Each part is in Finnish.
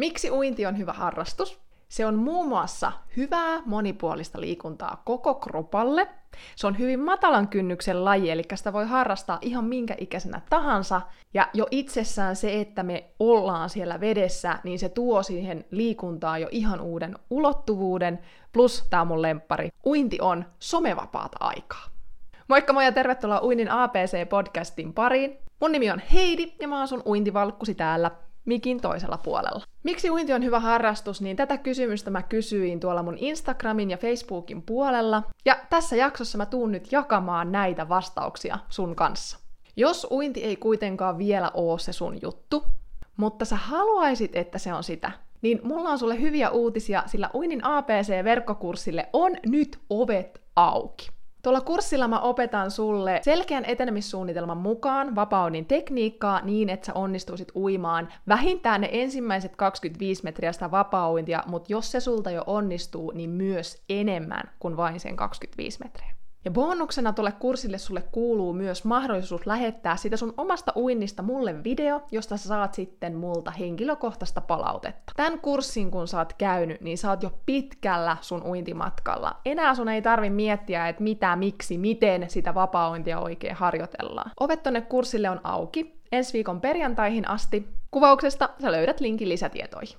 Miksi uinti on hyvä harrastus? Se on muun muassa hyvää monipuolista liikuntaa koko kropalle. Se on hyvin matalan kynnyksen laji, eli sitä voi harrastaa ihan minkä ikäisenä tahansa. Ja jo itsessään se, että me ollaan siellä vedessä, niin se tuo siihen liikuntaan jo ihan uuden ulottuvuuden. Plus, tää on mun lemppari, uinti on somevapaata aikaa. Moikka moi ja tervetuloa Uinnin APC-podcastin pariin. Mun nimi on Heidi ja mä asun uintivalkkusi täällä mikin toisella puolella. Miksi uinti on hyvä harrastus, niin tätä kysymystä mä kysyin tuolla mun Instagramin ja Facebookin puolella. Ja tässä jaksossa mä tuun nyt jakamaan näitä vastauksia sun kanssa. Jos uinti ei kuitenkaan vielä oo se sun juttu, mutta sä haluaisit, että se on sitä, niin mulla on sulle hyviä uutisia, sillä Uinin APC-verkkokurssille on nyt ovet auki. Tuolla kurssilla mä opetan sulle selkeän etenemissuunnitelman mukaan vapaudin tekniikkaa niin, että sä onnistuisit uimaan vähintään ne ensimmäiset 25 metriä sitä vapauintia, mutta jos se sulta jo onnistuu, niin myös enemmän kuin vain sen 25 metriä. Ja bonuksena tuolle kurssille sulle kuuluu myös mahdollisuus lähettää sitä sun omasta uinnista mulle video, josta sä saat sitten multa henkilökohtaista palautetta. Tämän kurssin kun sä oot käynyt, niin sä oot jo pitkällä sun uintimatkalla. Enää sun ei tarvi miettiä, että mitä, miksi, miten sitä vapaa-uintia oikein harjoitellaan. Ovet tonne kurssille on auki ensi viikon perjantaihin asti. Kuvauksesta sä löydät linkin lisätietoihin.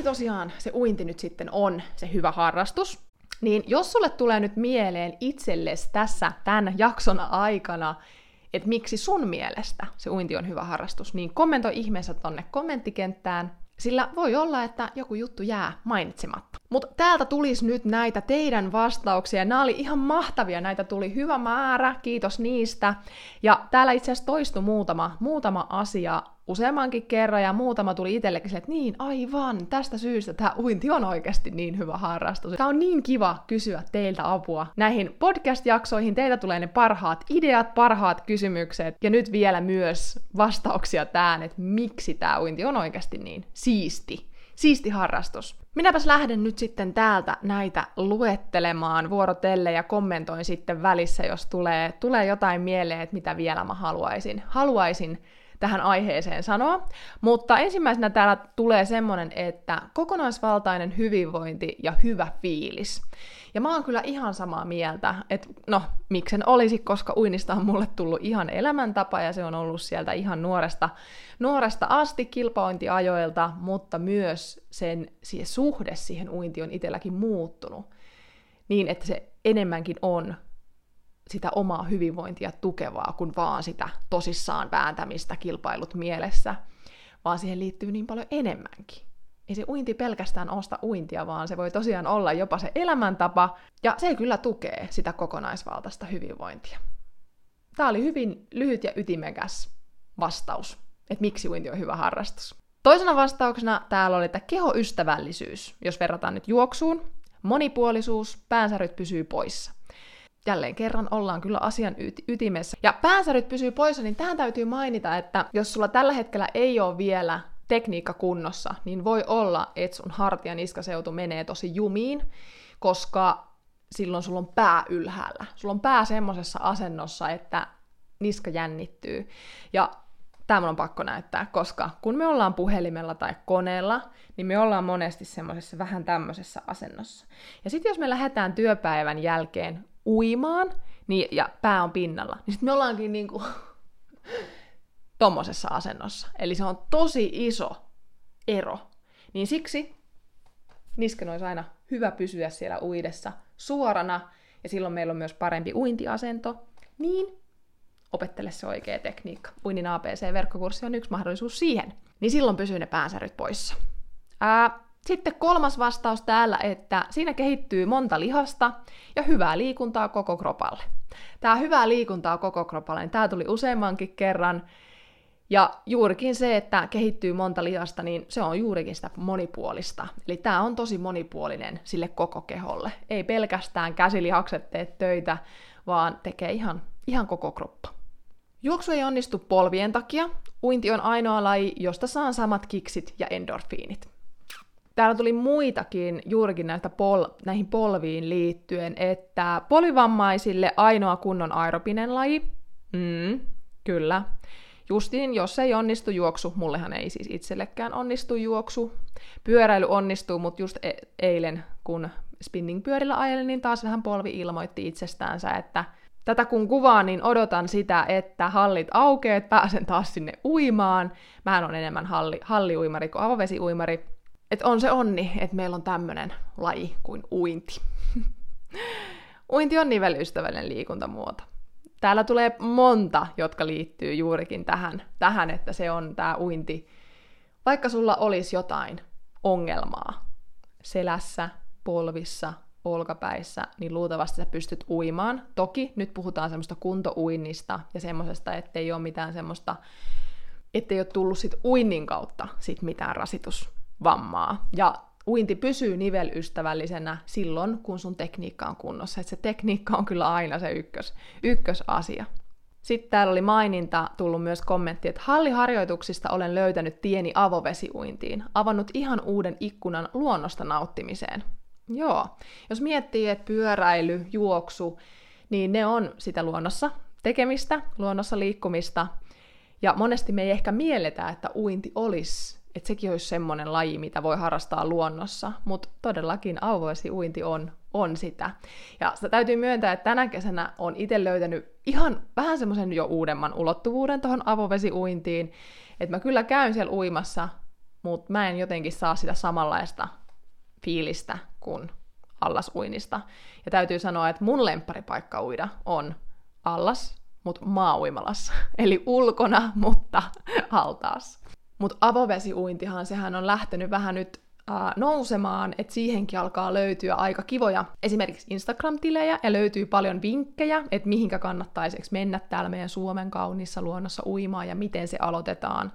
Miksi tosiaan se uinti nyt sitten on se hyvä harrastus? Niin jos sulle tulee nyt mieleen itsellesi tässä tämän jakson aikana, että miksi sun mielestä se uinti on hyvä harrastus, niin kommentoi ihmeessä tonne kommenttikenttään, sillä voi olla, että joku juttu jää mainitsematta. Mutta täältä tulisi nyt näitä teidän vastauksia. Nämä oli ihan mahtavia, näitä tuli hyvä määrä, kiitos niistä. Ja täällä itse asiassa toistui muutama, muutama asia useammankin kerran, ja muutama tuli itsellekin että niin, aivan, tästä syystä tämä uinti on oikeasti niin hyvä harrastus. Tämä on niin kiva kysyä teiltä apua näihin podcast-jaksoihin. Teiltä tulee ne parhaat ideat, parhaat kysymykset, ja nyt vielä myös vastauksia tähän, että miksi tämä uinti on oikeasti niin siisti. Siisti harrastus. Minäpäs lähden nyt sitten täältä näitä luettelemaan vuorotelle ja kommentoin sitten välissä, jos tulee, tulee jotain mieleen, että mitä vielä mä haluaisin. Haluaisin tähän aiheeseen sanoa. Mutta ensimmäisenä täällä tulee semmonen, että kokonaisvaltainen hyvinvointi ja hyvä fiilis. Ja mä oon kyllä ihan samaa mieltä, että no, miksen olisi, koska uinnista on mulle tullut ihan elämäntapa ja se on ollut sieltä ihan nuoresta, nuoresta asti kilpaointiajoilta, mutta myös sen siihen suhde siihen uinti on itselläkin muuttunut niin, että se enemmänkin on sitä omaa hyvinvointia tukevaa kuin vaan sitä tosissaan vääntämistä kilpailut mielessä, vaan siihen liittyy niin paljon enemmänkin. Ei se uinti pelkästään osta uintia, vaan se voi tosiaan olla jopa se elämäntapa, ja se kyllä tukee sitä kokonaisvaltaista hyvinvointia. Tämä oli hyvin lyhyt ja ytimekäs vastaus, että miksi uinti on hyvä harrastus. Toisena vastauksena täällä oli, että kehoystävällisyys, jos verrataan nyt juoksuun, monipuolisuus, päänsäryt pysyy poissa jälleen kerran ollaan kyllä asian ytimessä. Ja päänsäryt pysyy poissa, niin tähän täytyy mainita, että jos sulla tällä hetkellä ei ole vielä tekniikka kunnossa, niin voi olla, että sun hartia niskaseutu menee tosi jumiin, koska silloin sulla on pää ylhäällä. Sulla on pää semmoisessa asennossa, että niska jännittyy. Ja tämä on pakko näyttää, koska kun me ollaan puhelimella tai koneella, niin me ollaan monesti semmoisessa vähän tämmöisessä asennossa. Ja sitten jos me lähdetään työpäivän jälkeen uimaan, niin, ja pää on pinnalla, niin sitten me ollaankin niinku tommosessa asennossa. Eli se on tosi iso ero. Niin siksi nisken olisi aina hyvä pysyä siellä uidessa suorana, ja silloin meillä on myös parempi uintiasento, niin opettele se oikea tekniikka. Uinnin ABC-verkkokurssi on yksi mahdollisuus siihen. Niin silloin pysyy ne päänsäryt poissa. Ää, sitten kolmas vastaus täällä, että siinä kehittyy monta lihasta ja hyvää liikuntaa koko kropalle. Tämä hyvää liikuntaa koko kropalle, niin tämä tuli useammankin kerran. Ja juurikin se, että kehittyy monta lihasta, niin se on juurikin sitä monipuolista. Eli tämä on tosi monipuolinen sille koko keholle. Ei pelkästään käsilihakset tee töitä, vaan tekee ihan, ihan koko kroppa. Juoksu ei onnistu polvien takia. Uinti on ainoa laji, josta saan samat kiksit ja endorfiinit. Täällä tuli muitakin juurikin näistä pol- näihin polviin liittyen, että polivammaisille ainoa kunnon aeropinen laji. Mm, kyllä. Justiin, jos ei onnistu juoksu, mullehan ei siis itsellekään onnistu juoksu. Pyöräily onnistuu, mutta just e- eilen, kun spinning-pyörillä ajelin, niin taas vähän polvi ilmoitti itsestäänsä, että tätä kun kuvaan, niin odotan sitä, että hallit aukeaa, että pääsen taas sinne uimaan. Mä on enemmän halli, halliuimari kuin avovesiuimari. Että on se onni, että meillä on tämmöinen laji kuin uinti. uinti on nivelystävällinen liikuntamuoto. Täällä tulee monta, jotka liittyy juurikin tähän, tähän että se on tämä uinti. Vaikka sulla olisi jotain ongelmaa selässä, polvissa, olkapäissä, niin luultavasti sä pystyt uimaan. Toki nyt puhutaan semmoista kuntouinnista ja semmoisesta, ettei ole mitään semmoista, ettei ole tullut sit uinnin kautta sit mitään rasitusvammaa. Ja uinti pysyy nivelystävällisenä silloin, kun sun tekniikka on kunnossa. Et se tekniikka on kyllä aina se ykkös, ykkösasia. Sitten täällä oli maininta, tullut myös kommentti, että halliharjoituksista olen löytänyt tieni avovesiuintiin, avannut ihan uuden ikkunan luonnosta nauttimiseen. Joo, jos miettii, että pyöräily, juoksu, niin ne on sitä luonnossa tekemistä, luonnossa liikkumista. Ja monesti me ei ehkä mielletä, että uinti olisi, että sekin olisi semmoinen laji, mitä voi harrastaa luonnossa, mutta todellakin uinti on, on sitä. Ja sitä täytyy myöntää, että tänä kesänä on itse löytänyt ihan vähän semmoisen jo uudemman ulottuvuuden tuohon avovesiuintiin, että mä kyllä käyn siellä uimassa, mutta mä en jotenkin saa sitä samanlaista fiilistä kuin allasuinnista. Ja täytyy sanoa, että mun lempparipaikka uida on allas, mutta maa-uimalassa. Eli ulkona, mutta altaas. Mutta avovesiuintihan, sehän on lähtenyt vähän nyt äh, nousemaan, että siihenkin alkaa löytyä aika kivoja esimerkiksi Instagram-tilejä ja löytyy paljon vinkkejä, että mihinkä kannattaisi mennä täällä meidän Suomen kaunissa luonnossa uimaan ja miten se aloitetaan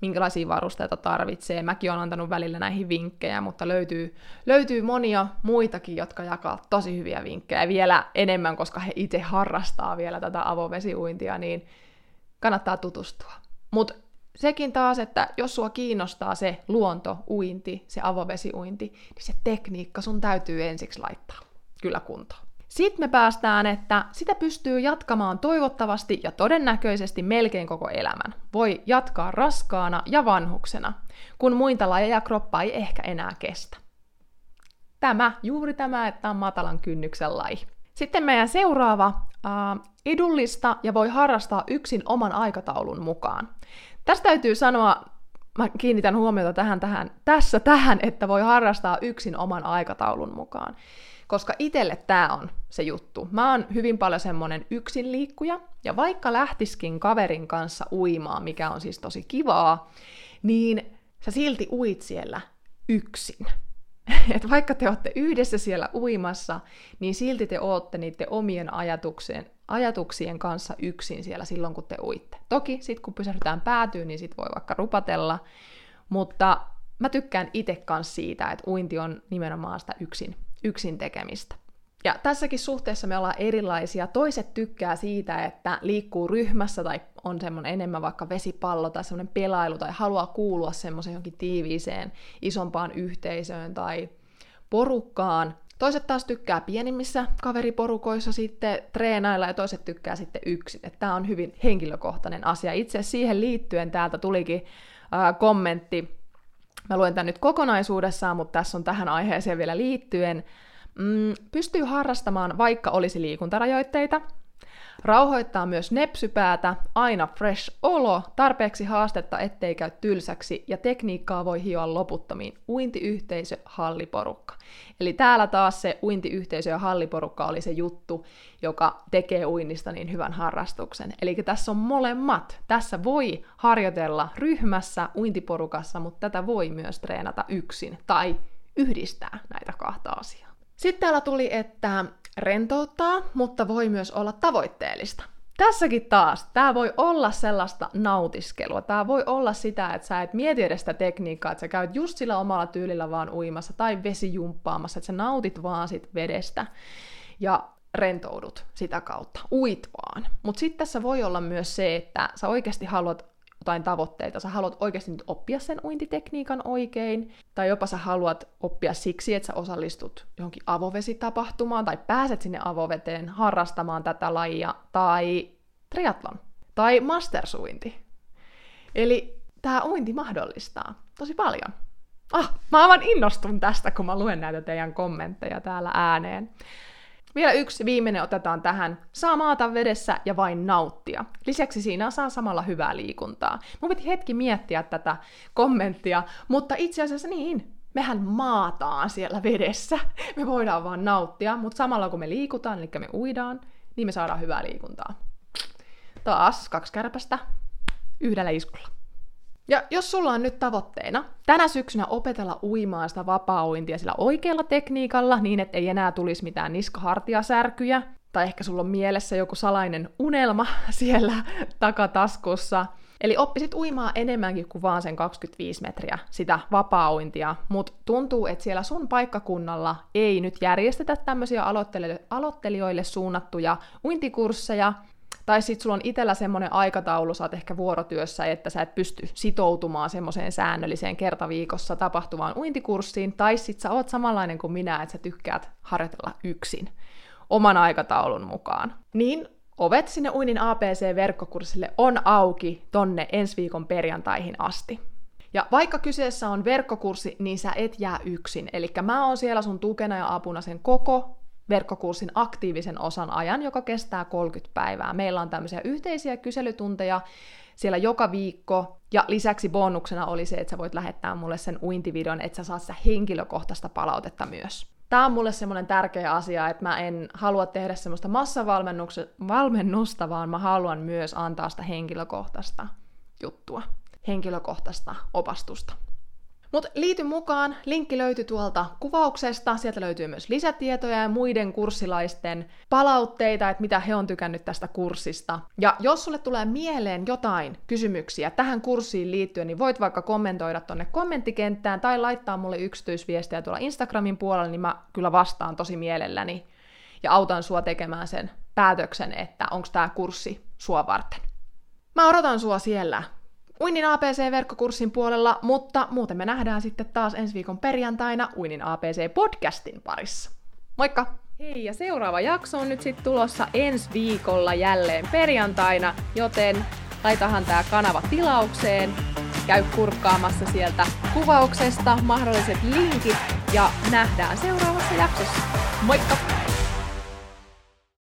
minkälaisia varusteita tarvitsee. Mäkin olen antanut välillä näihin vinkkejä, mutta löytyy, löytyy monia muitakin, jotka jakaa tosi hyviä vinkkejä. Vielä enemmän, koska he itse harrastaa vielä tätä avovesiuintia, niin kannattaa tutustua. Mutta sekin taas, että jos sua kiinnostaa se luonto, uinti, se avovesiuinti, niin se tekniikka sun täytyy ensiksi laittaa kyllä kuntoon. Sitten me päästään, että sitä pystyy jatkamaan toivottavasti ja todennäköisesti melkein koko elämän. Voi jatkaa raskaana ja vanhuksena, kun muita lajeja kroppa ei ehkä enää kestä. Tämä, juuri tämä, että on matalan kynnyksen laji. Sitten meidän seuraava, äh, edullista ja voi harrastaa yksin oman aikataulun mukaan. Tästä täytyy sanoa, mä kiinnitän huomiota tähän, tähän, tässä tähän, että voi harrastaa yksin oman aikataulun mukaan. Koska itselle tämä on se juttu. Mä oon hyvin paljon semmonen yksin liikkuja, ja vaikka lähtiskin kaverin kanssa uimaan, mikä on siis tosi kivaa, niin sä silti uit siellä yksin. Et vaikka te olette yhdessä siellä uimassa, niin silti te ootte niiden omien ajatuksien, ajatuksien kanssa yksin siellä silloin, kun te uitte. Toki sitten kun pysähdytään päätyyn, niin sit voi vaikka rupatella, mutta mä tykkään itse kanssa siitä, että uinti on nimenomaan sitä yksin yksin tekemistä. Ja tässäkin suhteessa me ollaan erilaisia. Toiset tykkää siitä, että liikkuu ryhmässä tai on semmoinen enemmän vaikka vesipallo tai semmoinen pelailu tai haluaa kuulua semmoiseen jonkin tiiviiseen isompaan yhteisöön tai porukkaan. Toiset taas tykkää pienimmissä kaveriporukoissa sitten treenailla ja toiset tykkää sitten yksin. Tämä on hyvin henkilökohtainen asia. Itse siihen liittyen täältä tulikin äh, kommentti Mä luen tämän nyt kokonaisuudessaan, mutta tässä on tähän aiheeseen vielä liittyen. Mm, pystyy harrastamaan, vaikka olisi liikuntarajoitteita. Rauhoittaa myös nepsypäätä, aina fresh olo, tarpeeksi haastetta ettei käy tylsäksi ja tekniikkaa voi hioa loputtomiin. Uintiyhteisö, halliporukka. Eli täällä taas se uintiyhteisö ja halliporukka oli se juttu, joka tekee uinnista niin hyvän harrastuksen. Eli tässä on molemmat. Tässä voi harjoitella ryhmässä, uintiporukassa, mutta tätä voi myös treenata yksin tai yhdistää näitä kahta asiaa. Sitten täällä tuli, että rentouttaa, mutta voi myös olla tavoitteellista. Tässäkin taas, tämä voi olla sellaista nautiskelua. Tämä voi olla sitä, että sä et mieti edes sitä tekniikkaa, että sä käyt just sillä omalla tyylillä vaan uimassa tai vesijumppaamassa, että sä nautit vaan sit vedestä ja rentoudut sitä kautta, uit vaan. Mutta sitten tässä voi olla myös se, että sä oikeasti haluat jotain tavoitteita, sä haluat oikeasti nyt oppia sen uintitekniikan oikein, tai jopa sä haluat oppia siksi, että sä osallistut johonkin avovesitapahtumaan, tai pääset sinne avoveteen harrastamaan tätä lajia, tai triatlon, tai mastersuinti. Eli tämä uinti mahdollistaa tosi paljon. Ah, mä aivan innostun tästä, kun mä luen näitä teidän kommentteja täällä ääneen. Vielä yksi viimeinen otetaan tähän. Saa maata vedessä ja vain nauttia. Lisäksi siinä saa samalla hyvää liikuntaa. Mun piti hetki miettiä tätä kommenttia, mutta itse asiassa niin, mehän maataan siellä vedessä. Me voidaan vaan nauttia, mutta samalla kun me liikutaan, eli me uidaan, niin me saadaan hyvää liikuntaa. Taas kaksi kärpästä yhdellä iskulla. Ja jos sulla on nyt tavoitteena tänä syksynä opetella uimaan sitä vapaa-uintia sillä oikealla tekniikalla, niin että ei enää tulisi mitään niskahartiasärkyjä, tai ehkä sulla on mielessä joku salainen unelma siellä takataskussa, Eli oppisit uimaan enemmänkin kuin vaan sen 25 metriä sitä vapaa-uintia, mutta tuntuu, että siellä sun paikkakunnalla ei nyt järjestetä tämmöisiä aloittelijoille suunnattuja uintikursseja, tai sitten sulla on itsellä semmoinen aikataulu, sä oot ehkä vuorotyössä, että sä et pysty sitoutumaan semmoiseen säännölliseen kertaviikossa tapahtuvaan uintikurssiin, tai sitten sä oot samanlainen kuin minä, että sä tykkäät harjoitella yksin oman aikataulun mukaan. Niin ovet sinne uinin APC-verkkokurssille on auki tonne ensi viikon perjantaihin asti. Ja vaikka kyseessä on verkkokurssi, niin sä et jää yksin. Eli mä oon siellä sun tukena ja apuna sen koko verkkokurssin aktiivisen osan ajan, joka kestää 30 päivää. Meillä on tämmöisiä yhteisiä kyselytunteja siellä joka viikko, ja lisäksi bonuksena oli se, että sä voit lähettää mulle sen uintivideon, että sä saat sitä henkilökohtaista palautetta myös. Tämä on mulle semmoinen tärkeä asia, että mä en halua tehdä semmoista massavalmennusta, vaan mä haluan myös antaa sitä henkilökohtaista juttua, henkilökohtaista opastusta. Mutta liity mukaan, linkki löytyy tuolta kuvauksesta, sieltä löytyy myös lisätietoja ja muiden kurssilaisten palautteita, että mitä he on tykännyt tästä kurssista. Ja jos sulle tulee mieleen jotain kysymyksiä tähän kurssiin liittyen, niin voit vaikka kommentoida tonne kommenttikenttään tai laittaa mulle yksityisviestejä tuolla Instagramin puolella, niin mä kyllä vastaan tosi mielelläni ja autan sua tekemään sen päätöksen, että onko tämä kurssi sua varten. Mä odotan sua siellä Uinin APC-verkkokurssin puolella, mutta muuten me nähdään sitten taas ensi viikon perjantaina Uinin APC-podcastin parissa. Moikka! Hei, ja seuraava jakso on nyt sitten tulossa ensi viikolla jälleen perjantaina, joten laitahan tämä kanava tilaukseen, käy kurkkaamassa sieltä kuvauksesta mahdolliset linkit ja nähdään seuraavassa jaksossa. Moikka!